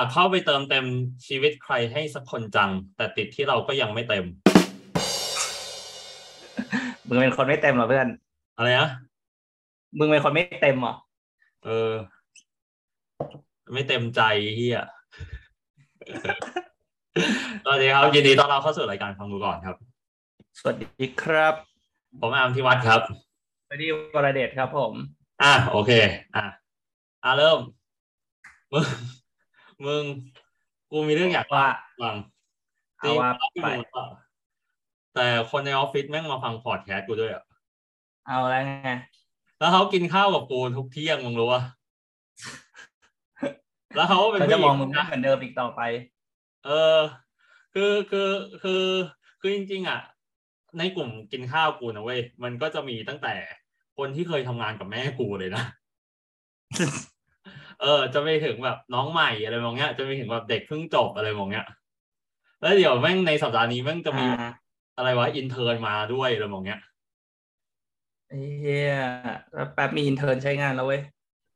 ากเข้าไปเติมเต็มชีวิตใครให้สักคนจัง แต่ติดที่เราก็ยังไม่เต็มมึงเป็นคนไม่เต็มเหรอเพื่อน อะไรนะมึงเป็นคนไม่เต็มเหรอเออ ไม่เต็มใจเฮียสวัสดีครับยินดีต้อนรับเข้าสู่รายการฟังดูก่อนครับ สวัสดีครับ ผมอามทิวัฒน์ครับสวัสดีวรเดชครับผม อะโอเค อะอะเริ่มมึง มึงกูมีเรื่องอยากว่าฟังเอาว่าจริงไปๆมึงแต่คนในออฟฟิศแม่งมาฟังพอดแคสต์กูด้วยอะเอาแล้วไงแล้วเขากินข้าวกับกูทุกเที่ยงมึงรู้ปะแล้วเขาก็เป็นเขาผู้จะหมญิองงมึงไม่นะเหมือนเดิมอีกต่อไป เออ คือคือคือคือจริง ๆ อะ ในกลุ่มกินข้าวกูนะเว้ยมันก็จะมีตั้งแต่คนที่เคยทำงานกับแม่กูเลยนะ เออ จะไปถึงแบบน้องใหม่อะไรมองเงี้ย จะไปถึงแบบเด็กเพิ่งจบอะไรมองเงี้ย แล้วเดี๋ยวแม่งในสัปดาห์นี้แม่งจะมีอ่าอะไรวะ intern มาด้วยอะไรมองเงี้ยไอ้เฮียแล้วแป๊บมี intern ใช้งานแล้วเว้ย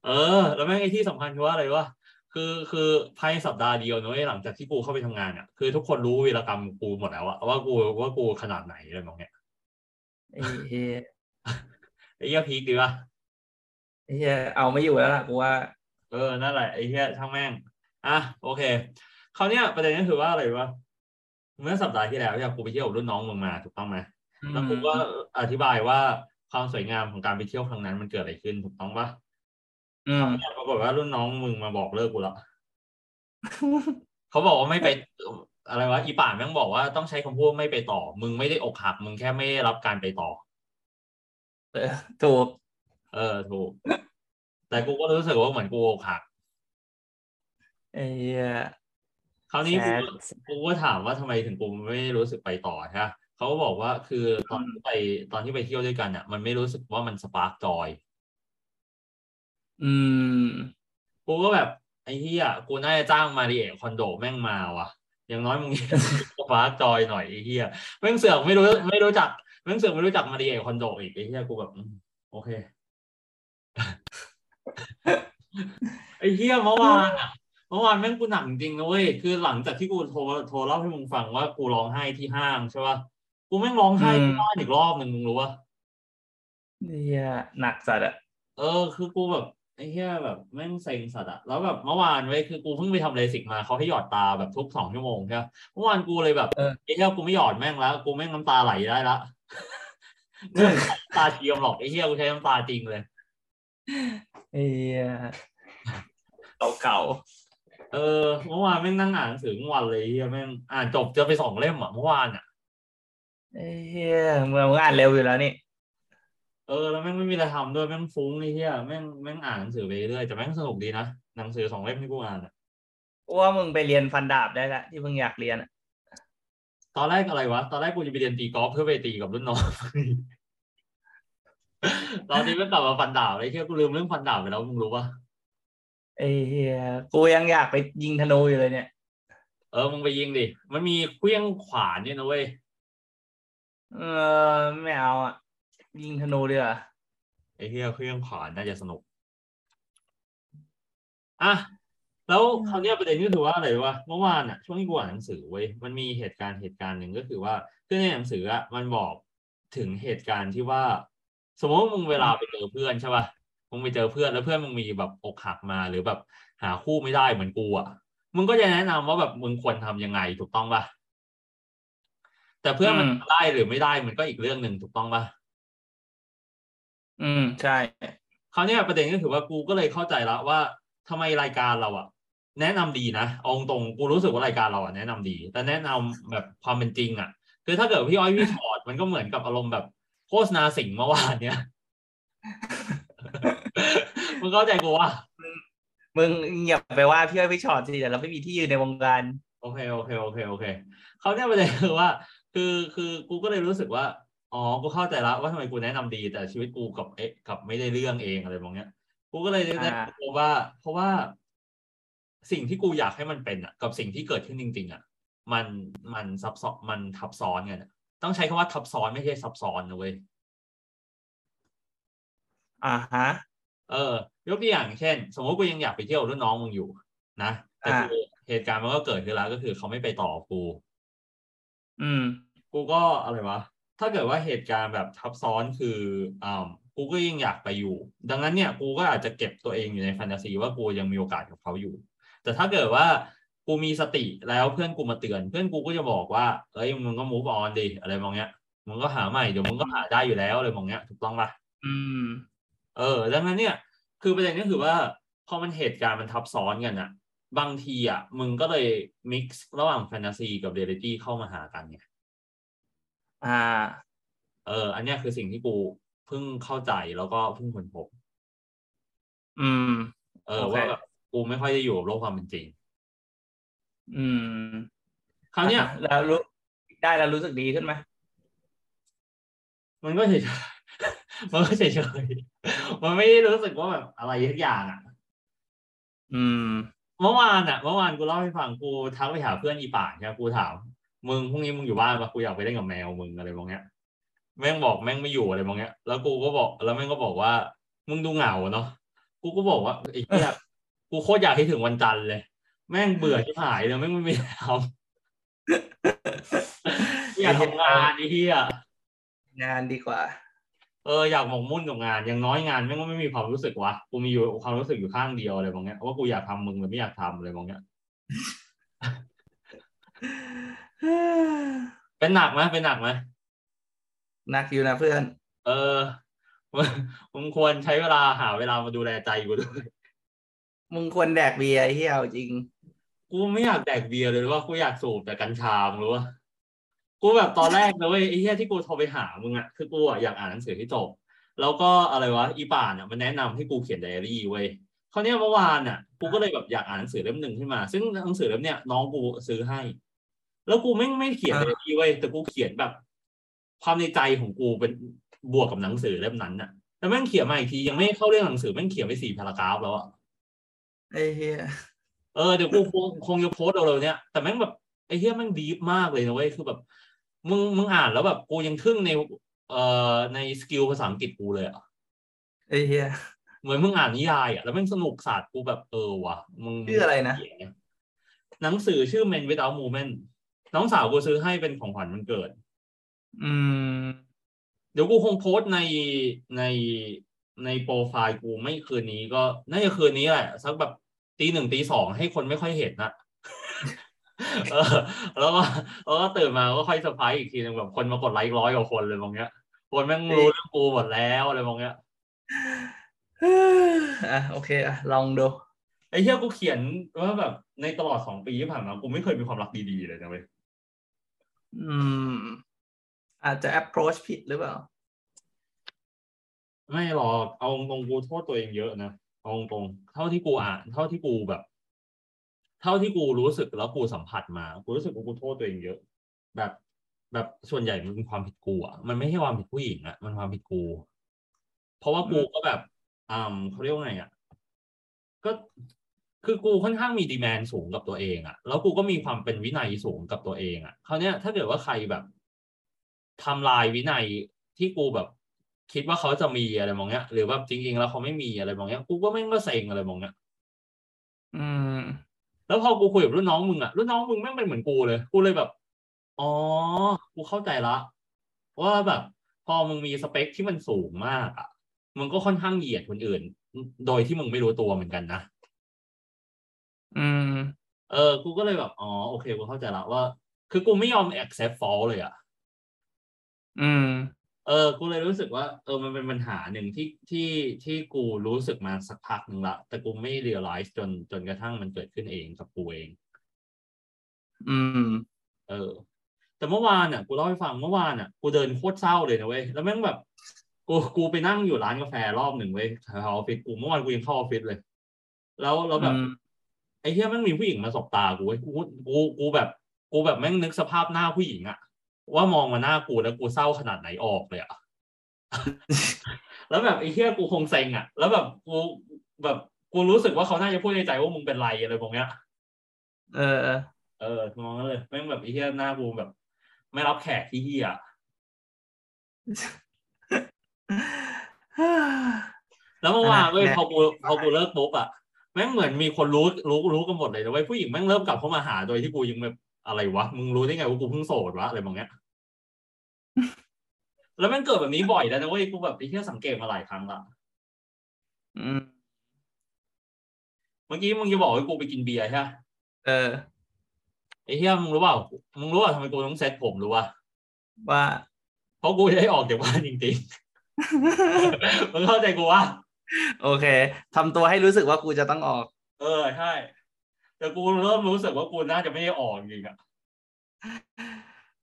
เออ แล้วแม่งไอ้ที่สำคัญคือว่าอะไรวะคือคือภายในสัปดาห์เดียวนะเว้ยหลังจากที่กูเข้าไปทำงานอะคือทุกคนรู้วีรกรรมกูหมดแล้วอะว่ากูว่ากูขนาดไหนอะไรมองเงี้ยไอ้เฮียไอ้เหี้ยพีคดีปะไอ้เฮียเอาไม่อยู่แล้วล่ะกูว่า เออ นั่นแหละไอ้เหี้ยช่างแม่ง อะ โอเคคราวเนี้ยประเด็นก็คือว่าอะไรวะ เมื่อสัปดาห์ที่แล้วเนี่ยกูไปเที่ยวกับรุ่นน้องมึงมาถูกต้องไหมแล้วกูก็อธิบายว่าความสวยงามของการไปเที่ยวครั้งนั้นมันเกิดอะไรขึ้นถูกต้องปะอืมปรากฏว่ารุ่นน้องมึงมาบอกเลิกกูละเขาบอกว่าไม่ไปอะไรวะอีป่านแม่งบอกว่าต้องใช้คำพูดไม่ไปต่อ มึงไม่ได้อกหัก มึงแค่ไม่ได้รับการไปต่อเออถูก เออถูก แต่กูก็รู้สึกว่าเหมือนกูอกหักไอ้เฮียคราวนี้กูแซดกูก็ถามว่าทำไมถึงกูไม่รู้สึกไปต่อใช่ปะเขาก็บอกว่าคือตอนที่ไปตอนที่ไปเที่ยวด้วยกันอะมันไม่รู้สึกว่ามันสปาร์กจอย อืม กูก็แบบไอ้ที่อะกูน่าจะจ้างมาริเอะคอนโดแม่งมาว่ะ อย่างน้อยมึงสปาร์กจอยหน่อยไอ้เหี้ยแม่งเสือกไม่รู้ไม่รู้จักแม่งเสือกไม่รู้จักมาริเอะคอนโดอีกไอ้เหี้ยกูแบบอืมโอเค ไอ้เหี้ยเมื่อวานอะเมื่อวานแม่งกูหนักจริงนะเว้ยคือหลังจากที่กูโทรโทรเล่าให้มึงฟังว่ากูร้องไห้ที่ห้างใช่ปะกูแม่งร้องไห้ที่บ้านอีกรอบหนึ่งมึงรู้ปะไอ้เฮียหนักสัตว์อะเออ คือกูแบบไอ้เหี้ยแบบแม่งเซ็งสัตว์อะแล้วแบบเมื่อวานเว้ยคือกูเพิ่งไปทำเลสิกมาเขาให้หยอดตาแบบทุกสองชั่วโมงใช่ปะเมื่อวานกูเลยแบบไอ้เหี้ยกูไม่หยอดแม่งแล้ว กูแม่งน้ำตาไหลได้ละไม่ใช่น้ำตาเทียมหรอกไอ้เหี้ยกูใช้น้ำตาจริงเลย ไอ้เฮียเก่าเออเมื่อวานแม่งนั่งอ่านหนังสือทั้งวันเลยไอ้เหี้ยแม่งอ่านจบจะไปสองเล่มอะเมื่อวานอะๆไอ้เฮียเมื่อมึงอ่านเร็วอยู่แล้วนี่เออแล้วแม่งไม่มีอะไรทำด้วยแม่งฟุ้งไอ้เหี้ยแม่งแม่งอ่านหนังสือไปเรื่อยแต่แม่งสนุกดีนะหนังสือสองเล่มที่กูอ่านอะว่ามึงไปเรียนฟันดาบได้ละที่มึงอยากเรียนอะตอนแรกอะไรวะตอนแรกกูจะไปเรียนตีกอล์ฟเพื่อไปตีกับรุ่นน้อง ตอนนี้ไม่กลับมาฟันดาบไอ้เหี้ยกูลืมเรื่องฟันดาบไปแล้วมึงรู้ปะไอ้เฮียกูยังอยากไปยิงธนูอยู่เลยเนี่ย เออมึงไปยิงดิ มันมีเครื่องขวานเนี่ยนะเว้ย เออไม่เอาอะ ยิงธนูดีกว่าไอ้เหี้ยเครื่องขวานน่าจะสนุก อะแล้วคราวเนี้ยประเด็นก็คือว่าอะไรวะเมื่อวานอะช่วงที่กูอ่านหนังสือเว้ยมันมีเหตุการณ์เหตุการณ์หนึ่งก็คือว่าคือในหนังสืออะมันบอกถึงเหตุการณ์ที่ว่า สมมติว่ามึงเวลาไปเจอเพื่อนใช่ป่ะมึงไปเจอเพื่อนแล้วเพื่อนมึงมีแบบอกหักมาหรือแบบหาคู่ไม่ได้เหมือนกูอะมึงก็จะแนะนำว่าแบบมึงควรทำยังไงถูกต้องป่ะแต่เพื่อนมันทำได้หรือไม่ได้มันก็อีกเรื่องหนึ่งถูกต้องป่ะอืมใช่คราวเนี้ยประเด็นก็คือว่ากูก็เลยเข้าใจแล้วว่าทำไมรายการเราอะแนะนำดีนะเอาตรงๆกูรู้สึกว่ารายการเราอะแนะนำดี แต่แนะนำแบบความเป็นจริงอะคือถ้าเกิดพี่อ้อยพี่ชอตมันก็เหมือนกับอารมณ์แบบ โฆษณาสิ่งเมื่อวานเนี้ยมึงเข้าใจกูว่ามึงอย่าไปว่าพี่อ้อยพี่ชอตสิแต่เราไม่มีที่ยืนในวงการโอเคโอเคโอเคโอเคเขาวเนี่ยประเด็นคือว่า คือคือกูก็เลยรู้สึกว่าอ๋อกูเข้าใจแล้วว่าทำไมกูแนะนำดี แต่ชีวิตกูกับเอ๊ะกับไม่ได้เรื่องเองอะไรบางเนี้ยกูก็เลยแนะอ่านำว่า เพราะว่า สิ่งที่กูอยากให้มันเป็นอะ กับสิ่งที่เกิดขึ้นจริง ๆ อะ มันมันซับซ้อนมันทับซ้อนกันอะ ต้องใช้คำว่าทับซ้อนไม่ใช่ซับซ้อนนะเว้ยอ่าฮะเออ ยกตัวอย่างเช่น สมมติกูยังอยากไปเที่ยวรุ่นน้องมึงอยู่ นะแต่กูเหตุการณ์มันก็เกิดขึ้นแล้วก็คือเขาไม่ไปต่อกูอืม กูก็อะไรวะถ้าเกิดว่าเหตุการณ์แบบทับซ้อนคืออ่ากูก็ยังอยากไปอยู่ ดังนั้นเนี่ย กูก็อาจจะเก็บตัวเองอยู่ในแฟนตาซีว่ากูยังมีโอกาสกับเขาอยู่ แต่ถ้าเกิดว่า กูมีสติแล้วเพื่อนกูมาเตือน เพื่อนกูก็จะบอกว่าเอ้ยมึงก็ move on ดิอะไรมองเนี้ยมึงก็หาใหม่เดี๋ยวมึงก็หาได้อยู่แล้วอะไรมองเนี้ยถูกต้องปะอืม เออ ดังนั้นเนี่ย คือประเด็นก็คือว่าพอมันเหตุการณ์มันทับซ้อนกันอะบางทีอะมึงก็เลย mix ระหว่างแฟนตาซีกับเรียลิตี้เข้ามาหากันไงอ่า เออ อันเนี้ยคือสิ่งที่กูเพิ่งเข้าใจแล้วก็เพิ่งค้นพบอืม เออโอเคว่าแบบกูไม่ค่อยได้อยู่กับโลกความเป็นจริง อืมคราวเนี้ยอะแล้วรู้ได้แล้วรู้สึกดีขึ้นไหมมันก็เฉยๆมันก็เฉยๆมันไม่ได้รู้สึกว่าแบบอะไรทุกอย่างอะ อืม เมื่อวานอะ เมื่อวานกูเล่าให้ฟังกูทักไปหาเพื่อนอีป่านใช่ไหมกูถามมึงพรุ่งนี้มึงอยู่บ้านปะกูอยากไปเล่นกับแมวมึงอะไรมองเงี้ย แม่งบอกแม่งไม่อยู่อะไรมองเงี้ย แล้วกูก็บอก แล้วแม่งก็บอกว่า มึงดูเหงาเนาะ กูก็บอกว่าไอ้เหี้ยกูโคตรอยากให้ถึงวันจันทร์เลย แม่งเบื่อที่หายเลยแม่งไม่มีอะไรทำอยากทำงานไอ้เหี้ยงานดีกว่า เอออยากหมกมุ่นกับงานอย่างน้อยงานแม่งก็ไม่มีความรู้สึกวะกูมีอยู่ความรู้สึกอยู่ข้างเดียวอะไรบางเงี้ยว่ากูอยากทำมึงหรือไม่อยากทำอะไรบางเงี้ยเป็นหนักไหมเป็นหนักไหมนักอยู่นะเพื่อน เออมึงมึงควรใช้เวลาหาเวลามาดูแลใจกูด้วยมึงควรแดกเบียร์ไอ้เฮียเอาจริง กูไม่อยากแดกเบียร์เลยหรือว่ากูอยากสูบแต่กัญชามึงรู้ปะกูแบบตอนแรกนะเว้ยไอ้เหี้ยที่กูโทรไปหามึงอะคือกูอะอยากอ่านหนังสือให้จบแล้วก็อะไรวะอีป่านอะมันแนะนำให้กูเขียนไดอารี่เว้ยคราวเนี้ยเมื่อวานอะกูก็เลยแบบอยากอ่านหนังสือเล่มหนึ่งขึ้นมา ซึ่งหนังสือเล่มเนี้ยน้องกูซื้อให้ แล้วกูไม่ไม่เขียนอ่าไดอารี่เว้ยแต่กูเขียนแบบ ความในใจของกูเป็นบวกกับหนังสือเล่มนั้นน่ะแล้วแม่งเขียนมาอีกทียังไม่เข้าเรื่องหนังสือแม่งเขียนไปสี่ paragraph แล้วอะไอ้เหี้ย เออเดี๋ยวกูคงคงจะโพสต์เอาเลยเนี่ยแต่แม่งแบบไอ้เหี้ยแม่ง deep มากเลยนะเว้ยคือแบบมึงมึงอ่านแล้วแบบกูยังทึ่งในเอ่อใน skill ภาษาอังกฤษกูเลยอะไอ้เหี้ยเหมือนมึงอ่านนิยายอะแล้วแม่งสนุกศาสตร์กูแบบเออว่ะมึงชื่ออะไรนะเขียหนังสือชื่อ Men Without Movement น้องสาวกูซื้อให้เป็นของขวัญวันเกิด อืม เดี๋ยวกูคงโพสต์ในในในโปรไฟล์กูไม่คืนนี้ก็น่าจะคืนนี้แหละสักแบบ ตีหนึ่งตีสองให้คนไม่ค่อยเห็นนะเออแล้วก็แล้วก็ตื่นมาก็ค่อยเซอร์ไพรส์อีกทีหนึงแบบคนมากดไลค์ร้อยกว่าคนเลยบางเงี้ยคนแม่งรู้เรื่องกูหมดแล้วอะไรบางเงี้ยอะโอเคอะลองดูไอ้เหี้ยกูเขียนว่าแบบในตลอดสองปีที่ผ่านมากูไม่เคยมีความรักดีๆเลยนะเว้ยอืม อาจจะ approach ผิดหรือเปล่า ไม่หรอก เอาตรงๆกูโทษตัวเองเยอะนะ เอาตรงๆเท่าที่กูอ่านเท่าที่กูแบบ เท่าที่กูรู้สึกแล้วกูสัมผัสมา กูรู้สึกว่ากูโทษตัวเองเยอะ แบบ แบบส่วนใหญ่มันเป็นความผิดกูอะมันไม่ใช่ความผิดผู้หญิงอะมันความผิดกู เพราะว่ากูก็แบบอ่าเขาเรียกว่าไงอะก็คือกูค่อนข้างมีดีแมนสูงกับตัวเองอะแล้วกูก็มีความเป็นวินัยสูงกับตัวเองอะคราวเนี้ยถ้าเกิดว่าใครแบบทำลายวินัยที่กูแบบ คิดว่าเขาจะมีอะไรมองเงี้ย หรือว่าจริงๆแล้วเขาไม่มีอะไรมองเงี้ยกูก็แม่งก็เซ็งอะไรมองเงี้ยอืม แล้วพอกูคุยกับรุ่นน้องมึงอะรุ่นน้องมึงแม่งเป็นเหมือนกูเลย กูเลยแบบ อ๋อ กูเข้าใจละว่าแบบ พอมึงมีสเปคที่มันสูงมากอะมึงก็ค่อนข้างเหยียดคนอื่น โดยที่มึงไม่รู้ตัวเหมือนกันนะอืม เออ กูก็เลยแบบ อ๋อ โอเค กูเข้าใจละว่า คือกูไม่ยอม accept fault เลยอะอืม เออ กูเลยรู้สึกว่า เออ มันเป็นปัญหาหนึ่งที่ที่ที่กูรู้สึกมาสักพักหนึ่งละ แต่กูไม่ realize จนจนกระทั่งมันเกิดขึ้นเองกับกูเอง อืม เออ แต่เมื่อวานอะ กูเล่าให้ฟังเมื่อวานอะ กูเดินโคตรเศร้าเลยนะเว้ย แล้วแม่งแบบ กูกูไปนั่งอยู่ร้านกาแฟรอบหนึ่งเว้ยแถวออฟฟิศกูเมื่อวานกูยังเข้าออฟฟิศเลย แล้วแล้วแบบอืมไอ้เหี้ยแม่งมีผู้หญิงมาสบตากูเว้ยกูกูกูแบบ กูแบบแม่งนึกสภาพหน้าผู้หญิงอะ ว่ามองมาหน้ากูแล้วกูเศร้าขนาดไหนออกเลยอะแล้วแบบไอ้เหี้ยกูคงเซ็งอะแล้วแบบกูแบบกูรู้สึกว่าเขาน่าจะพูดในใจว่ามึงเป็นไรอะไรพวกเนี้ย เออ เออมองนั้นเลยแม่งแบบไอ้เหี้ยหน้ากูแบบ ไม่รับแขกที่เหี้ยแล้วเมื่อวานเว้ยอะพอกูพอกูเลิกปุ๊บอะแม่งเหมือนมีคนรู้รู้รู้กันหมดเลยนะเว้ยผู้หญิงแม่งเริ่มกลับเข้ามาหาโดยที่กูยังแบบ อะไรวะ มึงรู้ได้ไงว่ากูเพิ่งโสดวะอะไรบางเงี้ย แล้วแม่งเกิดแบบนี้บ่อยแล้วนะเว้ยกูแบบไอ้เที่ยสังเกตมาหลายครั้งละอืมเมื่อกี้มึงจะบอกว่ากูไปกินเบียร์ใช่ไหมเออไอ้เที่ยมึงรู้เปล่า มึงรู้ว่าทำไมกูต้องเซ็ตผมรู้ว่าว่า เพราะกูจะได้ออกจากบ้านจริงๆมึงเข้าใจกูว่า โอเคทำตัวให้รู้สึกว่ากูจะต้องออก เออ ใช่ แต่กูเริ่มรู้สึกว่ากูน่าจะไม่ได้ออกจริงอะ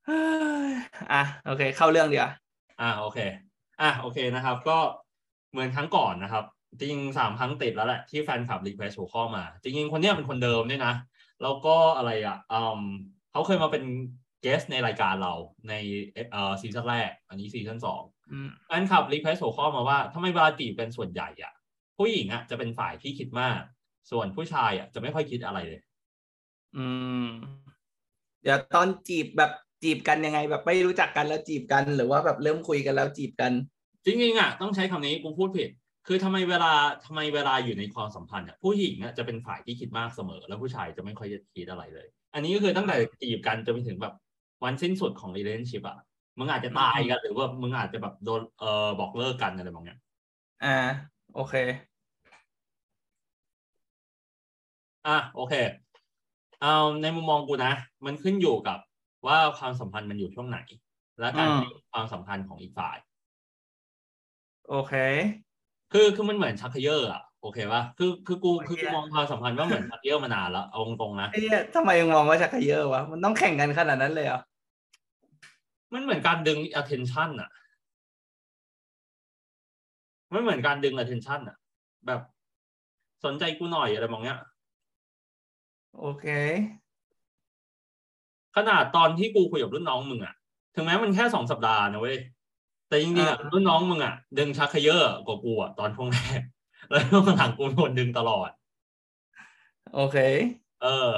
เฮ้ยอะโอเค เข้าเรื่องเดียวาอ่าโอเค อะโอเคนะครับ ก็เหมือนครั้งก่อนนะครับ จริงสามครั้งติดแล้วแหละที่แฟนคลับ request หัวข้อมา จริงๆคนเนี้ยเป็นคนเดิมด้วยนะแล้วก็อะไรอะอืมเขาเคยมาเป็น guest ในรายการเราในเอ่อซีซั่นแรก อันนี้ซีซั่นสองอืมแฟนคลับ request หัวข้อมาว่าทำไมเวลาจีบเป็นส่วนใหญ่อะ ผู้หญิงอะจะเป็นฝ่ายที่คิดมาก ส่วนผู้ชายอะจะไม่ค่อยคิดอะไรเลย อืม เดี๋ยวตอนจีบแบบจีบกันยังไง แบบไม่รู้จักกันแล้วจีบกัน หรือว่าแบบเริ่มคุยกันแล้วจีบกัน จริงๆอะต้องใช้คำนี้กูพูดผิด คือทำไมเวลาทำไมเวลาอยู่ในความสัมพันธ์อะผู้หญิงอะจะเป็นฝ่ายที่คิดมากเสมอ แล้วผู้ชายจะไม่ค่อยจะคิดอะไรเลย อันนี้ก็คือตั้งแต่จีบกันจนไปถึงแบบวันสิ้นสุดของ relationship อะมึงอาจจะตายกันหรือว่ามึงอาจจะแบบโดนเอ่อบอกเลิกกันอะไรบางอย่างอ่า โอเค อะโอเคเอาในมุมมองกูนะ มันขึ้นอยู่กับว่าความสัมพันธ์มันอยู่ช่วงไหน และการอืมให้ความสำคัญของอีกฝ่าย โอเค คือคือมันเหมือนชักเขยออะโอเคปะคือคือกูโอเคคือกูมองความสัมพันธ์ว่าเหมือนชักเขยอมานานแล้วเอาตรงๆนะไอ้เนี่ยทำไมมึงมองว่าชักเขยอวะมันต้องแข่งกันขนาดนั้นเลยเหรอมันเหมือนการดึง attention อะมันเหมือนการดึง attention อะแบบสนใจกูหน่อยอะไรมองเนี้ย โอเค ขนาดตอนที่กูคุยกับรุ่นน้องมึงอะถึงแม้มันแค่สองสัปดาห์นะเว้ยแต่จริงๆอะอ่ารุ่นน้องมึงอะดึงชักเขยอกว่ากูอะตอนช่วงแรกแล้วช่วงหลังกูเป็นคนดึงตลอด โอเค เออ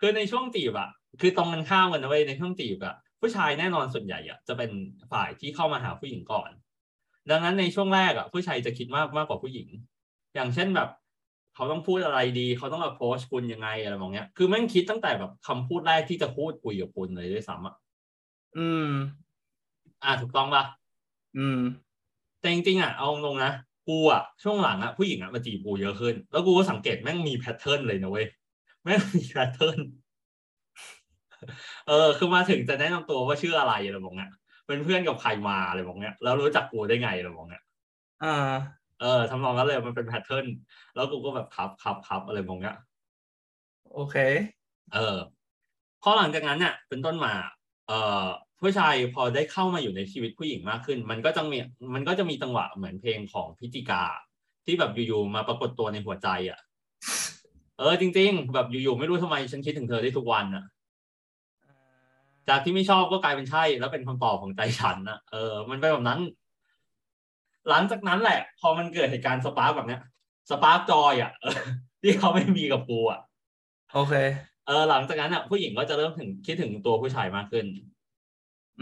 คือในช่วงจีบอะคือตรงกันข้ามกันนะเว้ยในช่วงจีบอะผู้ชายแน่นอนส่วนใหญ่อะจะเป็นฝ่ายที่เข้ามาหาผู้หญิงก่อน ดังนั้นในช่วงแรกอะผู้ชายจะคิดมากมากกว่าผู้หญิง อย่างเช่นแบบ เขาต้องพูดอะไรดี เขาต้อง approach คุณยังไงอะไรพวกเนี้ย คือแม่งคิดตั้งแต่แบบคำพูดแรกที่จะพูดคุยกับคุณเลยด้วยซ้ำอะอืม อะถูกต้องปะอืม แต่จริงๆอะเอาตรงๆนะกูอะช่วงหลังอะผู้หญิงอะมาจีบกูเยอะขึ้น แล้วกูก็สังเกตแม่งมี pattern เลยนะเว้ยแม่งมี patternเออ คือมาถึงจะแนะนำตัวว่าชื่ออะไรอะไรบอกเนี้ยเป็นเพื่อนกับใครมาอะไรบอกเนี้ยแล้วรู้จักกูได้ไงอะไรบอกเนี้ยอ่า เออทำนองนั้นเลยมันเป็นแพทเทิร์นแล้วกูก็แบบครับครับครับอะไรบอกเนี้ยโอเค เออพอหลังจากนั้นเนี่ยเป็นต้นมาเอ่อผู้ชายพอได้เข้ามาอยู่ในชีวิตผู้หญิงมากขึ้น มันก็จะมีมันก็จะมีจังหวะเหมือนเพลงของพิจิกา ที่แบบอยู่ๆมาปรากฏตัวในหัวใจอะ เออ จริง ๆ แบบอยู่ๆไม่รู้ทำไมฉันคิดถึงเธอได้ทุกวันอะ จากที่ไม่ชอบก็กลายเป็นใช่ แล้วเป็นคำตอบของใจฉันนะเออมันเป็นแบบนั้น หลังจากนั้นแหละ พอมันเกิดเหตุการณ์สปาร์กแบบเนี้ยสปาร์กจอยอะเออที่เขาไม่มีกับกูอะโอเค เออหลังจากนั้นอะ ผู้หญิงก็จะเริ่มถึงคิดถึงตัวผู้ชายมากขึ้น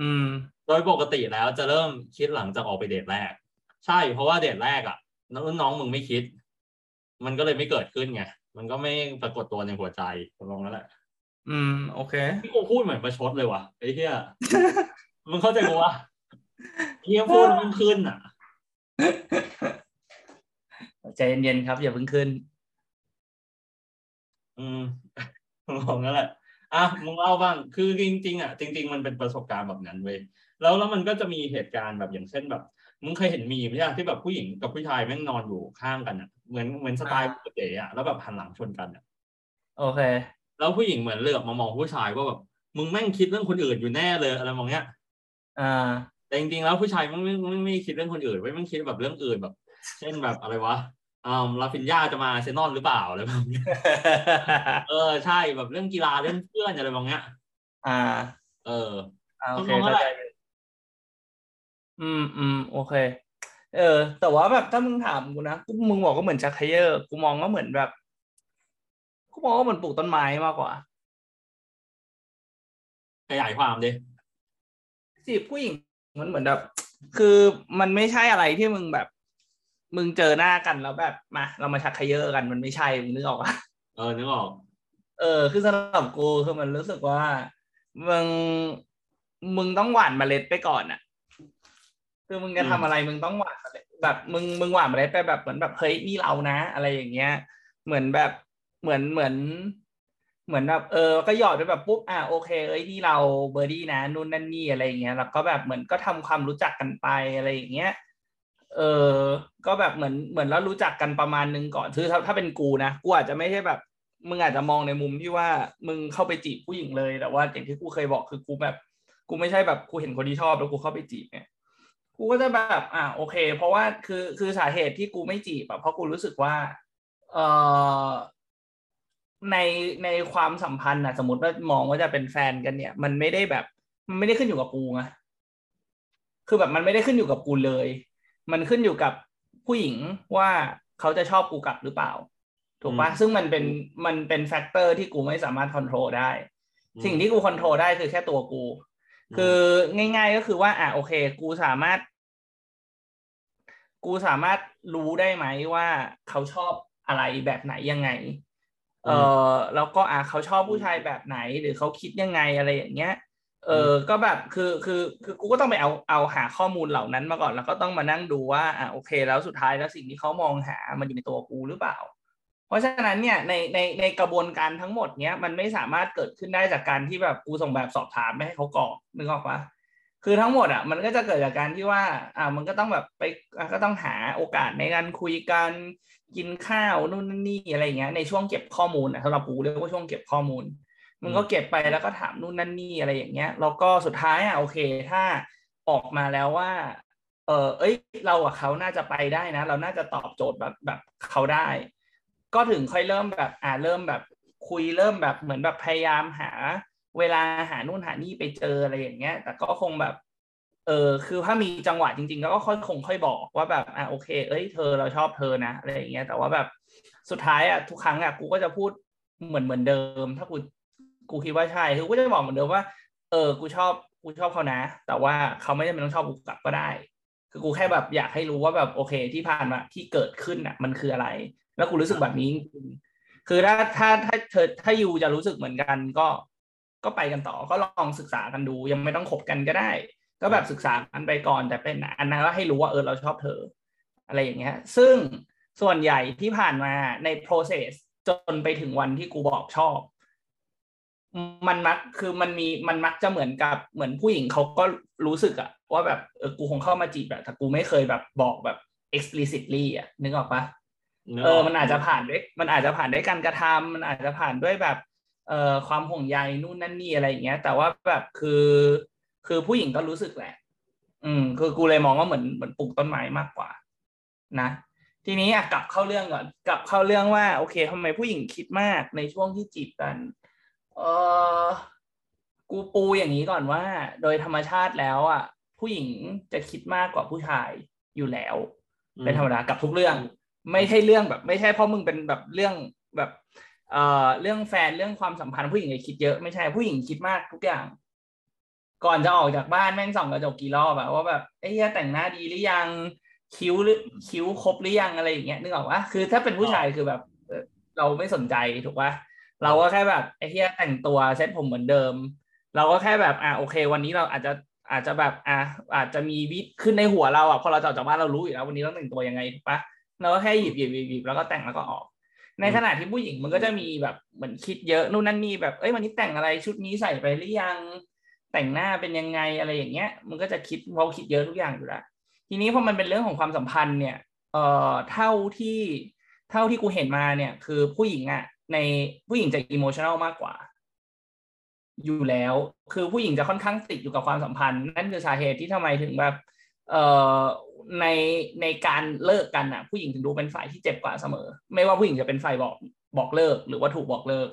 อืม โดยปกติแล้วจะเริ่มคิดหลังจากออกไปเดทแรก ใช่เพราะว่าเดทแรกอะน้องน้องมึงไม่คิด มันก็เลยไม่เกิดขึ้นไงมันก็ไม่ปรากฏตัวในหัวใจตรงนั้นแหละ อืม โอเคที่กูพูดเหมือนประชดเลยว่ะไอ้เหี้ยมึงเข้าใจกูวะเหี้ยพูดแล้วมันขึ้นอะ ใจเย็นๆครับ อย่าเพิ่งขึ้น อืมมองนั่นแหละอะมึงเล่าบ้าง คือจริงๆอะจริง ๆ มันเป็นประสบการณ์แบบนั้นเว้ยแล้วแล้วมันก็จะมีเหตุการณ์แบบอย่างเช่นแบบมึงเคยเห็นมีไหมที่แบบผู้หญิงกับผู้ชายแม่งนอนอยู่ข้างกันอะ เหมือนเหมือนสไตล์อ่าปกติอะแล้วแบบหันหลังชนกันอะ โอเค แล้วผู้หญิงเหมือนเหลือบมามองผู้ชายว่าแบบมึงแม่งคิดเรื่องคนอื่นอยู่แน่เลยอะไรมองเนี้ย อ่า แต่จริงๆแล้วผู้ชายมันไม่ไม่ไม่คิดเรื่องคนอื่นไว้ยมันคิดแบบเรื่องอื่นแบบ เช่นแบบอะไรวะอ่าลาฟินยาจะมาอาร์เซนอลหรือเปล่าอะไรแบบเนี้ยเออใช่แบบเรื่องกีฬาเรื่องเพื่อนอะไรบางเนี้ย อ่า เอออ่าโอเคต้องลองเข้าแล้วใจแหละอืมอืมโอเค เออ แต่ว่าแบบถ้ามึงถามกูนะกูมึงบอกก็เหมือนชักเขยอกูมองว่าเหมือนแบบกูมองว่าเหมือนปลูกต้นไม้มากกว่าขยายความดิจีบผู้หญิง มันเหมือนแบบ คือมันไม่ใช่อะไรที่มึงแบบ มึงเจอหน้ากันแล้วแบบมาเรามาชักเขยอกันมันไม่ใช่มึงนึกออกปะเออนึกออก เออ คือสำหรับกูคือมันรู้สึกว่ามึงมึงต้องหว่านเมล็ดไปก่อนอะคือมึงจะทำอะไรมึงต้องหว่านเมล็ดแบบมึงมึงหว่านเมล็ดไปแบบเหมือนแบบเฮ้ยนี่เรานะ อะไรอย่างเงี้ย เหมือนแบบเหมือนเหมือน เหมือนแบบเออก็หยอดไปแบบปุ๊บอะโอเค เอ้ยนี่เราเบอร์ดี้นะนู่นนั่นนี่อะไรอย่างเงี้ยแล้วก็แบบเหมือนก็ทำความรู้จักกันไปอะไรอย่างเงี้ยเออก็แบบเหมือนเหมือนแล้วรู้จักกันประมาณนึงก่อนคือถ้าถ้าเป็นกูนะกูอาจจะไม่ใช่แบบ มึงอาจจะมองในมุมที่ว่ามึงเข้าไปจีบผู้หญิงเลยแต่ว่าอย่างที่กูเคยบอกคือกูแบบ กูไม่ใช่แบบกูเห็นคนที่ชอบแล้วกูเข้าไปจีบเนี่ยกูก็จะแบบอะโอเค เพราะว่าคือคือสาเหตุที่กูไม่จีบอะเพราะกูรู้สึกว่า เออ ในในความสัมพันธ์อะสมมติว่ามองว่าจะเป็นแฟนกันเนี่ย มันไม่ได้แบบมันไม่ได้ขึ้นอยู่กับกูไงคือแบบมันไม่ได้ขึ้นอยู่กับกูเลย มันขึ้นอยู่กับผู้หญิงว่าเขาจะชอบกูกลับหรือเปล่า ถูกปะอืมซึ่งมันเป็นมันเป็นแฟกเตอร์ที่กูไม่สามารถควบคุมได้อืมสิ่งที่กูควบคุมได้คือแค่ตัวกู คือง่าย ๆ ก็คือว่าอะโอเค กูสามารถ กูสามารถรู้ได้ไหมว่าเขาชอบอะไรแบบไหนยังไง เออแล้วก็อะเขาชอบผู้ชายแบบไหน หรือเขาคิดยังไงอะไรอย่างเงี้ย เออก็แบบคือคือคือกูก็ต้องไปเอาเอาหาข้อมูลเหล่านั้นมาก่อนแล้วก็ต้องมานั่งดูว่าอะโอเคแล้วสุดท้ายแล้วสิ่งที่เขามองหามันอยู่ในตัวกูหรือเปล่า เพราะฉะนั้นเนี่ยในในในกระบวนการทั้งหมดเนี้ยมันไม่สามารถเกิดขึ้นได้จากการที่แบบกูส่งแบบสอบถามไม่ให้เขากรอกนึกออกปะ คือทั้งหมดอะมันก็จะเกิดจากการที่ว่าอ่ามันก็ต้องแบบไปก็ต้องหาโอกาสในการคุยกันกินข้าวนู่นนนนี่อะไรอย่างเงี้ยในช่วงเก็บข้อมูลอะสำหรับกูเรียกว่าช่วงเก็บข้อมูลมันก็เก็บไปแล้วก็ถามนู่นนั่นนี่อะไรอย่างเงี้ยแล้วก็สุดท้ายอะโอเค ถ้าออกมาแล้วว่า เออเอ้ย เรากับเขาน่าจะไปได้นะ เราน่าจะตอบโจทย์แบบแบบเขาได้ ก็ถึงค่อยเริ่มแบบ อ่าเริ่มแบบคุยเริ่มแบบเหมือนแบบพยายามหา เวลาหานู่นหานี่ไปเจออะไรอย่างเงี้ย แต่ก็คงแบบ เออคือถ้ามีจังหวะจริง ๆ ก็ค่อยคงค่อยบอกว่าแบบอะโอเค เอ้ยเธอเราชอบเธอนะอะไรอย่างเงี้ย แต่ว่าแบบสุดท้ายอะทุกครั้งอะกูก็จะพูดเหมือนเหมือนเดิม ถ้ากูกูคิดว่าใช่คือกูจะบอกเหมือนเดิมว่า เออ กูชอบกูชอบเขานะ แต่ว่าเขาไม่จำเป็นต้องชอบกูกลับก็ได้ คือกูแค่แบบอยากให้รู้ว่าแบบโอเคที่ผ่านมาที่เกิดขึ้นอะ มันคืออะไร แล้วกูรู้สึกแบบนี้จริงๆคือถ้าถ้าถ้าเธอถ้ายูจะรู้สึกเหมือนกันก็ ก็ไปกันต่อก็ลองศึกษากันดู ยังไม่ต้องคบกันก็ได้ ก็แบบศึกษากันไปก่อน แต่เป็นอันนั้นก็ให้รู้ว่าเออเราชอบเธอ อะไรอย่างเงี้ย ซึ่งส่วนใหญ่ที่ผ่านมาใน process จนไปถึงวันที่กูบอกชอบ มันมักคือมันมีมันมักจะเหมือนกับเหมือนผู้หญิงเขาก็รู้สึกอะว่าแบบเออกูคงเข้ามาจีบแบบแต่กูไม่เคยแบบบอกแบบ explicitly อะนึกออกปะเออ มันอาจจะผ่านด้วย มันอาจจะผ่านด้วยการกระทำมันอาจจะผ่านด้วยแบบ เอ่อความห่วงใยนู่นนั่นนี่อะไรอย่างเงี้ย แต่ว่าแบบคือ คือผู้หญิงก็รู้สึกแหละ อืม คือกูเลยมองว่าเหมือนเหมือนปลูกต้นไม้มากกว่า นะทีนี้อะกลับเข้าเรื่องก่อน กลับเข้าเรื่องว่า โอเคทำไมผู้หญิงคิดมากในช่วงที่จีบกัน เออกูปูอย่างนี้ก่อนว่า โดยธรรมชาติแล้วอะ ผู้หญิงจะคิดมากกว่าผู้ชายอยู่แล้ว เป็นธรรมดากับทุกเรื่อง ไม่ใช่เรื่องแบบ ไม่ใช่เพราะมึงเป็นแบบเรื่องแบบ เอ่อเรื่องแฟนเรื่องความสัมพันธ์ผู้หญิงจะคิดเยอะไม่ใช่ผู้หญิงคิดมากทุกอย่าง ก่อนจะออกจากบ้านแม่งส่องกระจกกี่รอบอะว่าแบบเอ้ยแต่งหน้าดีหรือยังคิ้วหรือคิ้วครบหรือยังอะไรอย่างเงี้ยนึกออกปะคือถ้าเป็นผู้ชายคือแบบเอ่อเราไม่สนใจถูกปะเราก็แค่แบบไอ้เหี้ยแต่งตัวเซ็ตผมเหมือนเดิม เราก็แค่แบบอะโอเค วันนี้เราอาจจะอาจจะแบบอะอาจจะมีวิขึ้นในหัวเราอะพอเราจะออกจากบ้านเรารู้อยู่แล้ววันนี้ต้องแต่งตัวยังไงถูกปะเราก็แค่หยิบหยิบหยิบหยิบแล้วก็แต่งแล้วก็ออก ในขณะที่ผู้หญิงมันก็จะมีแบบเหมือนคิดเยอะนู่นนั่นนี่แบบเอ้ยวันนี้แต่งอะไรชุดนี้ใส่ไปหรือยัง แต่งหน้าเป็นยังไงอะไรอย่างเงี้ย มันก็จะคิดเพราะคิดเยอะทุกอย่างอยู่แล้วทีนี้พอมันเป็นเรื่องของความสัมพันธ์เนี่ย เอ่อเท่าที่เท่าที่กูเห็นมาเนี่ย คือผู้หญิงอะในผู้หญิงจะอิโมชัน a ลมากกว่า อยู่แล้ว คือผู้หญิงจะค่อนข้างติดอยู่กับความสัมพันธ์ นั่นคือสาเหตุที่ทำไมถึงแบบ เอ่อในในการเลิกกันอะ ผู้หญิงถึงดูเป็นฝ่ายที่เจ็บกว่าเสมอ ไม่ว่าผู้หญิงจะเป็นฝ่ายบอกบอกเลิก หรือว่าถูกบอกเลิก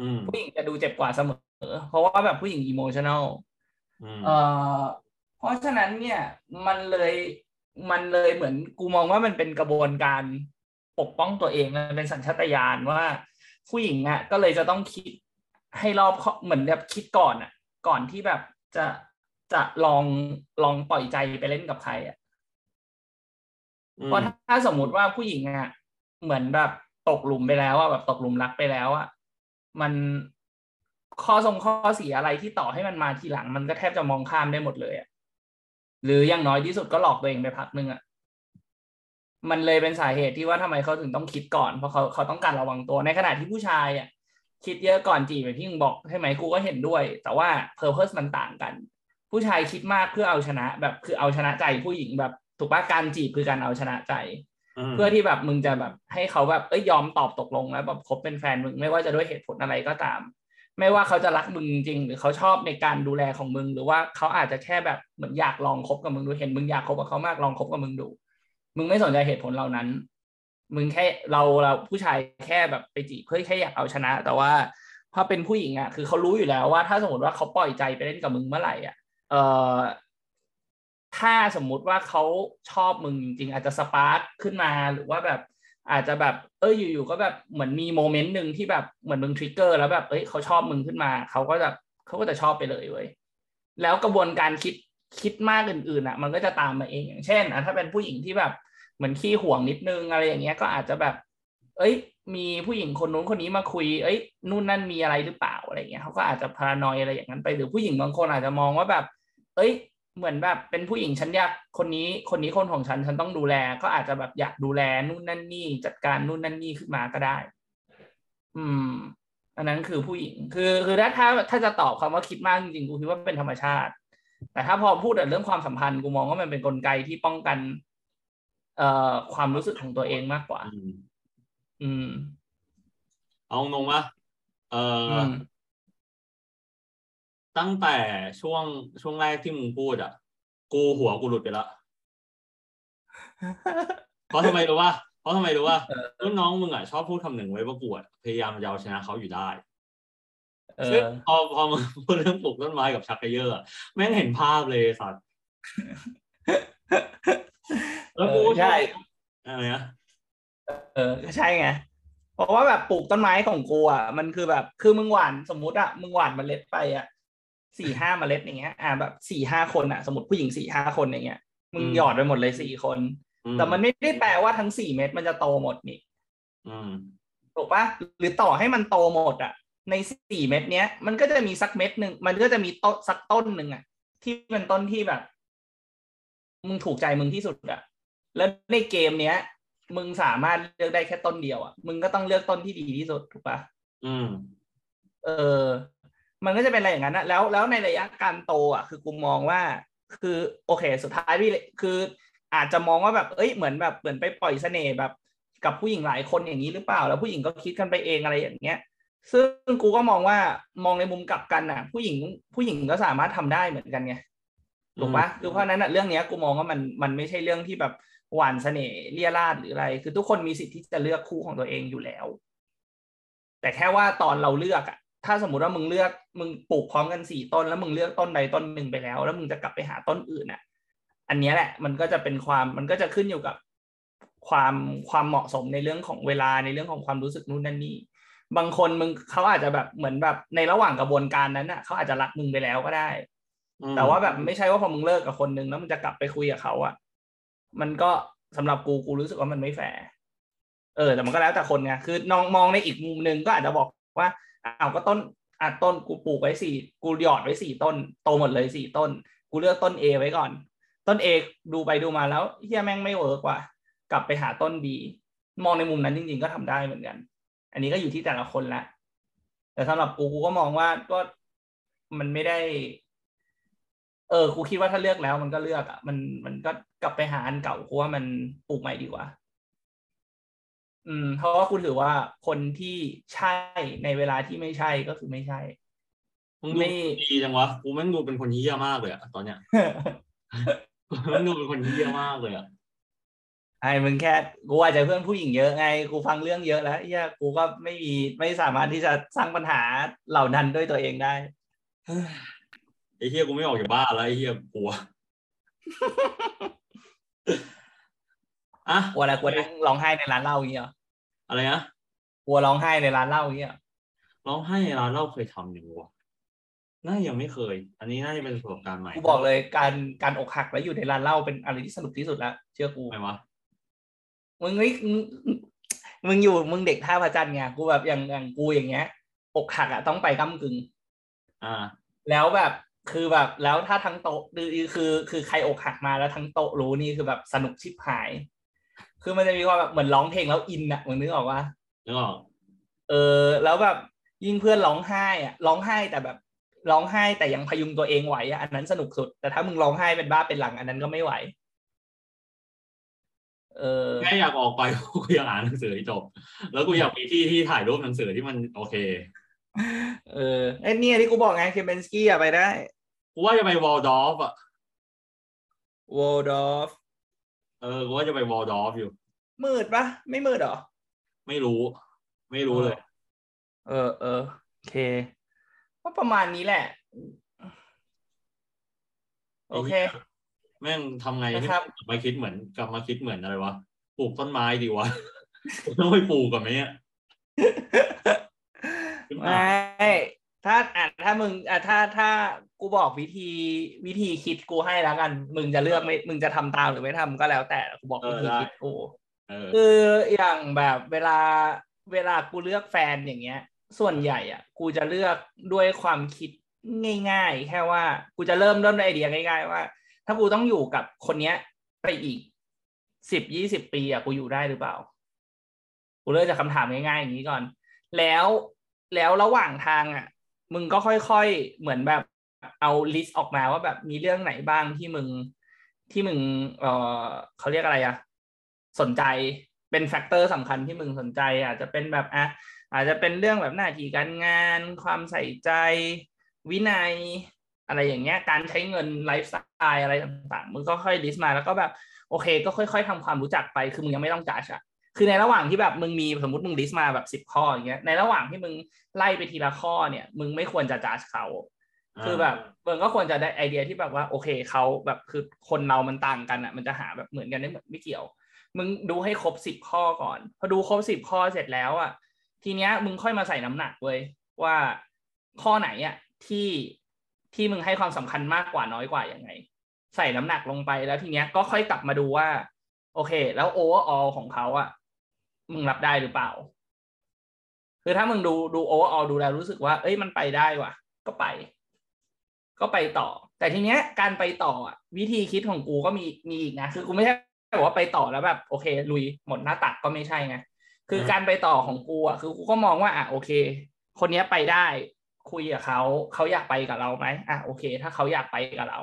อืมผู้หญิงจะดูเจ็บกว่าเสมอ เพราะว่าแบบผู้หญิงอิโมชัน a ลอืมเอ่อเพราะฉะนั้นเนี่ยมันเลยมันเลยเหมือนกูมองว่ามันเป็นกระบวนการปกป้องตัวเองมันเป็นสัญชาตญาณว่าผู้หญิงอะก็เลยจะต้องคิดให้รอบคอบเหมือนแบบคิดก่อนอะ ก่อนที่แบบจะ จะลองลองปล่อยใจไปเล่นกับใครอะอืมเพราะถ้าสมมุติว่าผู้หญิงอะ เหมือนแบบตกหลุมไปแล้วอะแบบตกหลุมรักไปแล้วอะมันข้อทรงข้อเสียอะไรที่ต่อให้มันมาทีหลัง มันก็แทบจะมองข้ามได้หมดเลยอะหรืออย่างน้อยที่สุดก็หลอกตัวเองไปพักนึงอะมันเลยเป็นสาเหตุที่ว่าทำไมเขาถึงต้องคิดก่อนเพราะเขาเขาต้องการระวังตัวในขณะที่ผู้ชายอะคิดเยอะก่อนจีบแบบที่มึงบอกใช่ไหมกูก็เห็นด้วย แต่ว่าเพอร์เพสมันต่างกัน ผู้ชายคิดมากเพื่อเอาชนะแบบคือเอาชนะใจผู้หญิงแบบ ถูกปะการจีบคือการเอาชนะใจมเพื่อที่แบบมึงจะแบบให้เขาแบบเอ้ยยอมตอบตกลงแล้วแบบคบเป็นแฟนมึงไม่ว่าจะด้วยเหตุผลอะไรก็ตาม ไม่ว่าเขาจะรักมึงจริง หรือเขาชอบในการดูแลของมึง หรือว่าเขาอาจจะแค่แบบเหมือนอยากลองคบกับมึงดูเห็นมึงอยากคบกับเขามากลองคบกับมึงดู มึงไม่สนใจเหตุผลเหล่านั้น มึงแค่เราเราผู้ชายแค่แบบไปจีบเพื่อแค่อยากเอาชนะ แต่ว่าถ้าเป็นผู้หญิงอะคือเขารู้อยู่แล้วว่าถ้าสมมติว่าเขาปล่อยใจไปเล่นกับมึงเมื่อไหร่อะ เอ่อถ้าสมมุติว่าเขาชอบมึงจริงๆอาจจะ spark ขึ้นมาหรือว่าแบบอาจจะแบบ เอออยู่ๆก็แบบเหมือนมี moment หนึ่งที่แบบเหมือนมึง trigger แล้วแบบเอ้ยเขาชอบมึงขึ้นมาเขาก็จะเขาก็จะชอบไปเลยเว้ยแล้วกระบวนการคิดคิดมากอื่นๆอะ มันก็จะตามมาเองอย่างเช่นอะถ้าเป็นผู้หญิงที่แบบเหมือนขี้ห่วงนิดนึงอะไรอย่างเงี้ยก็อาจจะแบบ เอ้ย มีผู้หญิงคนนู้นคนนี้มาคุย เอ้ยนู่นนั่นมีอะไรหรือเปล่าอะไรเงี้ยเขาก็อาจจะพารานอยอะไรอย่างนั้นไปหรือผู้หญิงบางคนอาจจะมองว่าแบบ เอ้ย เหมือนแบบเป็นผู้หญิงฉันอยากคนนี้คนนี้คนของฉันฉันต้องดูแล ก็อาจจะแบบอยากดูแลนู่นนั่นนี่จัดการนู่นนั่นนี่ขึ้นมาก็ได้ อืม อันนั้นคือผู้หญิง คือ คือถ้าถ้าถ้าจะตอบคำว่าคิดมากจริงๆกูคิดว่าเป็นธรรมชาติ แต่ถ้าพอพูดถึงเรื่องความสัมพันธ์กูมองว่ามันเป็นกลไกที่ป้องกัน เอ่อความรู้สึกของตัวเองมากกว่า อืมอืมเอาตรงๆว่าเอออือม ตั้งแต่ช่วงช่วงแรกที่มึงพูดอะ กูหัวกูหลุดไปแล้วเพราะทำไมรู้ว่าเพราะทำไมรู้ว่าเออรุ่นน้องมึงอะชอบพูดคำหนึ่งไว้ว่ากูอะพยายามจะเอาชนะเขาอยู่ได้เอซึ่งอพอพอมึงพูดเรื่องปลูกต้นไม้กับชักเกยอร์อะแม่งเห็นภาพเลยสัตว์แล้วกูเออใช่อะไรนะเออก็ใช่ไงเพราะว่าแบบปลูกต้นไม้ของกูอะมันคือแบบ คือมึงหว่านสมมุติอะมึงหว่านเมล็ดไปอะ สี่ห้าเมล็ดอย่างเงี้ย อ่าแบบสี่ห้าคนอะ สมมติผู้หญิงสี่ห้าคนอย่างเงี้ย มึงหยอดไปหมดเลยสี่คนอืแต่มันไม่ได้แปลว่าทั้งสี่เม็ดมันจะโตหมดนี่อืมถูกปะหรือต่อให้มันโตหมดอะ ในสี่เม็ดเนี้ย มันก็จะมีสักเม็ดหนึ่งมันก็จะมีต้นสักต้นหนึ่งอะ ที่เป็นต้นที่แบบ มึงถูกใจมึงที่สุดอะ แล้วในเกมเนี้ย มึงสามารถเลือกได้แค่ต้นเดียวอะ มึงก็ต้องเลือกต้นที่ดีที่สุดถูกปะอืม เออ มันก็จะเป็นอะไรอย่างนั้นนะแล้วแล้วในระยะการโตอะคือกูมองว่า คือโอเค สุดท้ายพี่คืออาจจะมองว่าแบบเอ้ยเหมือนแบบเหมือนไปปล่อยเสน่ห์แบบ กับผู้หญิงหลายคนอย่างนี้หรือเปล่า แล้วผู้หญิงก็คิดกันไปเองอะไรอย่างเงี้ย ซึ่งกูก็มองว่ามองในมุมกลับกันน่ะ ผู้หญิงผู้หญิงก็สามารถทำได้เหมือนกันไงถูกปะคือเพราะฉะนั้นน่ะเรื่องเนี้ยกูมองว่ามันมันไม่ใช่เรื่องที่แบบหวานเสน่ห์เลี่ยราดหรืออะไร คือทุกคนมีสิทธิ์ที่จะเลือกคู่ของตัวเองอยู่แล้ว แต่แค่ว่าตอนเราเลือกอะ ถ้าสมมติว่ามึงเลือกมึงปลูกพร้อมกันสี่ต้น แล้วมึงเลือกต้นใดต้นหนึ่งไปแล้ว แล้วมึงจะกลับไปหาต้นอื่นอะอันเนี้ยแหละ มันก็จะเป็นความมันก็จะขึ้นอยู่กับความความเหมาะสมในเรื่องของเวลาในเรื่องของความรู้สึกนู่นนั่นนี่บางคนมึงเขาอาจจะแบบเหมือนแบบในระหว่างกระบวนการนั้นน่ะเขาอาจจะรักมึงไปแล้วก็ได้อืมแต่ว่าแบบไม่ใช่ว่าพอมึงเลิกกับคนนึงแล้วมึงจะกลับไปคุยกับเขาอะมันก็สำหรับกูกูรู้สึกว่ามันไม่แฟร์เออ แต่มันก็แล้วแต่คนไงคือน้องมองในอีกมุมหนึ่งก็อาจจะบอกว่า อ้าวก็ต้นอะต้นกูปลูกไว้สี่กูหยอดไว้สี่ต้น โตหมดเลยสี่ต้น กูเลือกต้น A ไว้ก่อน ต้น A ดูไปดูมาแล้วเฮียแม่งไม่เวิร์กว่ะกลับไปหาต้น B มองในมุมนั้นจริง ๆ ก็ทำได้เหมือนกัน อันนี้ก็อยู่ที่แต่ละคนละแต่สำหรับกูกูก็มองว่าก็มันไม่ได้ เออกูคิดว่าถ้าเลือกแล้ว มันก็เลือกอะมันมันก็กลับไปหาอันเก่ากูว่ามันปลูกใหม่ดีกว่า อืมเพราะว่ากูถือว่าคนที่ใช่ในเวลาที่ไม่ใช่ก็คือไม่ใช่มึงดูไม่ ดีจังวะกูแม่งดูเป็นคนเหี้ยมากเลยอะตอนเนี้ยกูแม่งดูเป็นคนเหี้ยมากเลยอะไอ้มึงแค่กูอาจจะเพื่อนผู้หญิงเยอะไง กูฟังเรื่องเยอะแล้วเฮียกูก็ไม่มีไม่สามารถที่จะสร้างปัญหาเหล่านั้นด้วยตัวเองได้ ไอ้เหี้ยกูไม่ออกจากบ้านแล้วไอ้เหี้ยกลัว อะกลัวอะไรกลัวนั่งร้องไห้ในร้านเหล้าอย่างเงี้ยเหรออะไรนะกลัวร้องไห้ในร้านเหล้าอย่างเงี้ยเหรอร้องไห้ในร้านเหล้าเคยทำอยู่วะน่ายังไม่เคย อันนี้น่าจะเป็นประสบการณ์ใหม่กูบอกเลยการการอกหักแล้วอยู่ในร้านเหล้าเป็นอะไรที่สนุกที่สุดแล้วเชื่อกูทำไมวะมึงไม่มึงมึงอยู่มึงเด็กท่าพระจันทร์ไงกูแบบอย่างอย่างกูอย่างเงี้ย อกหักอะต้องไปก้ากึ่งอ่า แล้วแบบคือแบบแล้วถ้าทั้งโต๊ะคือคือ คือใครอกหักมาแล้วทั้งโต๊ะรู้นี่คือแบบสนุกชิบหาย คือมันจะมีความแบบเหมือนร้องเพลงแล้วอินอะมึงนึกออกว่านึกออกเออ แล้วแบบยิ่งเพื่อนร้องไห้อะร้องไห้แต่แบบร้องไห้แต่ยังพยุงตัวเองไหวอะอันนั้นสนุกสุด แต่ถ้ามึงร้องไห้เป็นบ้าเป็นหลัง อันนั้นก็ไม่ไหว เออแค่อยากออกไปกูอยากอ่านหนังสือให้จบ แล้วกูอยากมีที่ที่ถ่ายรูปหนังสือที่มันโอเค เออไอ้เนี่ยที่กูบอกไงเคเบนสกี้อะไปได้กูว่าจะไปวอลดอฟอะวอลดอฟ เออกูว่าจะไปวอลดอฟอยู่ มืดปะไม่มืดเหรอ ไม่รู้ ไม่รู้เลย เออเออโอเคก็ประมาณนี้แหละ โอเค แม่งทำไงให้นะครับกลับมาคิดเหมือนกลับมาคิดเหมือนอะไรวะปลูกต้นไม้ดีวะต้องไปปลูกกับไหมเนี่ยขึ้นมาไม่ ถ้าอะถ้ามึงอะถ้าถ้ากูบอกวิธีวิธีคิดกูให้แล้วกัน มึงจะเลือกไม่มึงจะทำตามหรือไม่ทำก็แล้วแต่กูบอกเอวิอธีได้คิดกูเออคืออย่างแบบเวลาเวลากูเลือกแฟนอย่างเงี้ย ส่วนใหญ่อะ กูจะเลือกด้วยความคิดง่าย ๆ แค่ว่ากูจะเริ่มเริ่มด้วยไอเดียง่าย ๆ ว่า ถ้ากูต้องอยู่กับคนเนี้ย ไปอีกสิบยี่สิบปีอะกูอยู่ได้หรือเปล่า กูเริ่มจากคำถามง่ายๆอย่างนี้ก่อน แล้วแล้วระหว่างทางอะ มึงก็ค่อยๆเหมือนแบบเอา list ออกมาว่าแบบมีเรื่องไหนบ้างที่มึงที่มึงเออเขาเรียกอะไรอะสนใจเป็น factor สำคัญที่มึงสนใจ อาจจะเป็นแบบอะอาจจะเป็นเรื่องแบบหน้าที่การงาน ความใส่ใจ วินัย อะไรอย่างเงี้ย การใช้เงินไลฟ์สไตล์อะไรต่างๆ มึงก็ค่อย list มาแล้วก็แบบ โอเค ก็ค่อย ๆทำความรู้จักไป คือมึงยังไม่ต้องจัดอะ คือในระหว่างที่แบบมึงมีสมมติมึงลิสต์มาแบบสิบข้ออย่างเงี้ยในระหว่างที่มึงไล่ไปทีละข้อเนี่ย มึงไม่ควรจะจัดเขาคือแบบมึงก็ควรจะได้ไอเดียที่แบบว่าโอเคเขาแบบคือคนเรามันต่างกันอะ มันจะหาแบบเหมือนกันได้เหมือนไม่เกี่ยว มึงดูให้ครบสิบข้อก่อน พอดูครบสิบข้อเสร็จแล้วอะทีเนี้ยมึงค่อยมาใส่น้ำหนักเว้ยว่าข้อไหนอะที่ที่มึงให้ความสำคัญมากกว่าน้อยกว่ายังไง ใส่น้ำหนักลงไปแล้วทีเนี้ยก็ค่อยกลับมาดูว่า โอเค แล้ว overall ของเขาอะ มึงรับได้หรือเปล่า คือถ้ามึงดูดู overall ดูแล้วรู้สึกว่า เอ้ยมันไปได้ว่ะ ก็ไป ก็ไปต่อ แต่ทีเนี้ยการไปต่ออะวิธีคิดของกูก็มีมีอีกนะคือกูไม่ใช่บอกว่าไปต่อแล้วแบบโอเค ลุยหมดหน้าตักก็ไม่ใช่ไงคือการไปต่อของกูอะคือกูก็มองว่าอะโอเค คนเนี้ยไปได้ คุยกับเขาเขาอยากไปกับเราไหมอะโอเค ถ้าเขาอยากไปกับเรา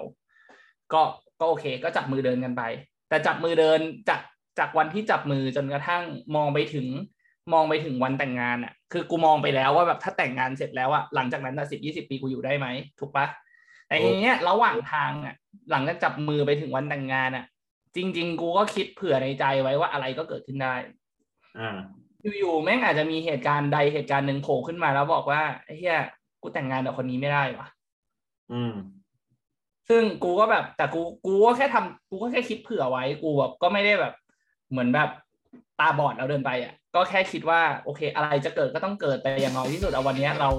ก็ก็โอเค ก็จับมือเดินกันไป แต่จับมือเดินจาก จากวันที่จับมือจนกระทั่งมองไปถึงมองไปถึงวันแต่งงานอะ คือกูมองไปแล้วว่าแบบถ้าแต่งงานเสร็จแล้วอะหลังจากนั้นสิบยี่สิบปีกูอยู่ได้ไหมถูกปะแต่ทีเนี้ยระหว่างทางอะ หลังจากจับมือไปถึงวันแต่งงานอะ จริง ๆ กูก็คิดเผื่อในใจไว้ว่าอะไรก็เกิดขึ้นได้อ่าอยู่ๆแม่งอาจจะมีเหตุการณ์ใดเหตุการณ์หนึ่งโผล่ขึ้นมาแล้วบอกว่าไอ้เหี้ยกูแต่งงานกับคนนี้ไม่ได้วะอืม ซึ่งกูก็แบบแต่กูกูก็แค่ทำกูก็แค่คิดเผื่อไว้กูแบบก็ไม่ได้แบบ เหมือนแบบตาบอดแล้วเดินไปอะก็แค่คิดว่าโอเค อะไรจะเกิดก็ต้องเกิดแต่อย่างน้อยที่สุดเอาวันเนี้ยเรา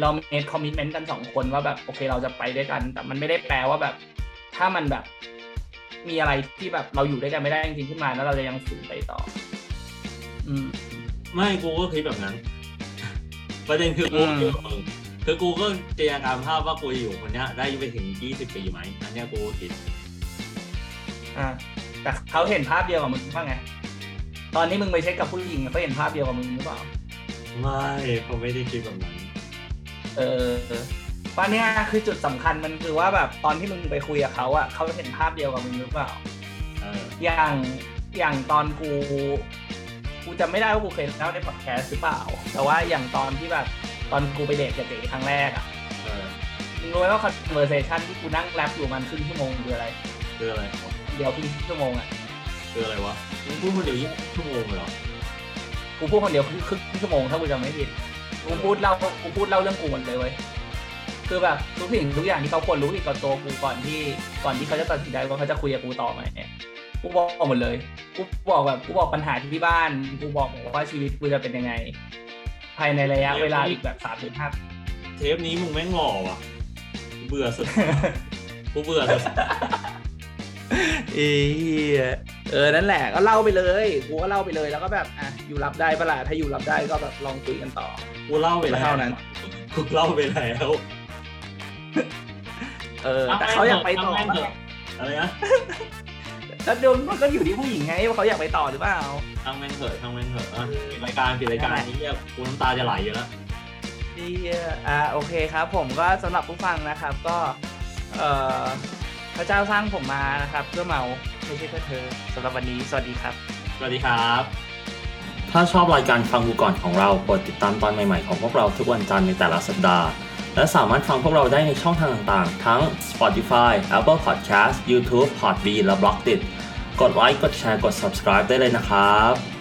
เราเมดคอมมิชเมนต์กันสองคนว่าแบบโอเคเราจะไปด้วยกัน แต่มันไม่ได้แปลว่าแบบ ถ้ามันแบบ มีอะไรที่แบบเราอยู่ด้วยกันไม่ได้จริงๆขึ้นมาแล้วเราจะยังฝืนไปต่อ อืม ไม่กูก็คิดแบบนั้นประเด็นคือกูอืมคิดแบบมึงคือกูก็เตรียมการภาพว่ากูอยู่คนเนี้ยได้ไปถึงยี่สิบปีไหมอันเนี้ยกูก็คิดอ่า แต่เขาเห็นภาพเดียวกับมึงว่าไง ตอนนี้มึงไปเช็คกับผู้หญิงเขาเห็นภาพเดียวกับมึงหรือเปล่า ไม่เขาไม่ได้คิดแบบนั้น เออตอนเนี้ยคือจุดสำคัญมันคือว่าแบบตอนที่มึงไปคุยกับเขาอะเขาเห็นภาพเดียวกับมึงหรือเปล่าเอออย่างอย่างตอนกู กูจำไม่ได้ว่ากูเคยเล่าในพอดแคสต์หรือเปล่า แต่ว่าอย่างตอนที่แบบตอนกูไปเดทกับเจ๊ครั้งแรกอะเออมึงรู้ไหมว่า conversation ที่กูนั่งแรปอยู่มันครึ่งชั่วโมงคืออะไร คืออะไรวะ เดียวครึ่งชั่วโมงอะคืออะไรวะมึงพูดคนเดียวยี่สิบชั่วโมงเลยเหรอกูพูดคนเดียวครึ่งครึ่งชั่วโมงถ้ากูจำไม่ผิดกูพูดเล่ากูพูดเล่าเรื่องกูหมดเลยเว้ยคือแบบทุกสิ่งทุกอย่างที่เขาควรรู้เกี่ยวกับตัวกูก่อนที่ก่อนที่เขาจะตัดสินใจว่าเขาจะคุยกับกูต่อไหมเนี่ยกูบอกหมดเลยกูบอกแบบกูบอกปัญหาที่บ้านกูบอกว่าชีวิตกูจะเป็นยังไง ภายในระยะเวลาอีกแบบสามถึงห้าเทปนี้มึงแม่งหล่อว่ะกูเบื่อสุดกูเบื่อสุด เอ้ยเออ นั่นแหละ ก็เล่าไปเลย กูก็เล่าไปเลย แล้วก็แบบ อะ อยู่รับได้ปะล่ะ ถ้าอยู่รับได้ก็แบบลองคุยกันต่อ กูเล่าไปแล้วเท่านั้น กูเล่าไปแล้ว เออ แต่เขาอยากไปต่อทำแม่งเถอะอะไรนะแล้วโดนมันก็อยู่ที่ผู้หญิงไงว่าเขาอยากไปต่อหรือเปล่าทางแม่งเถอะทางแม่งเถอะอะปิดรายการปิดรายการนี้เนี่ยกูน้ำตาจะไหลอยู่แล้วดีอ่าโอเคครับ ผมก็สำหรับผู้ฟังนะครับ ก็ เอ่อ พระเจ้าสร้างผมมานะครับ เพื่อเมาไม่ใช่เพื่อเธอสำหรับวันนี้สวัสดีครับ สวัสดีครับ ถ้าชอบรายการฟังกูก่อนของเรากดติดตามตอนใหม่ๆของพวกเราทุกวันจันทร์ในแต่ละสัปดาห์และสามารถฟังพวกเราได้ในช่องทางต่างๆ ทั้ง Spotify, Apple Podcast, YouTube, Podbean และ b l o g d i t กดไลค์กดแชร์กด subscribe ได้เลยนะครับ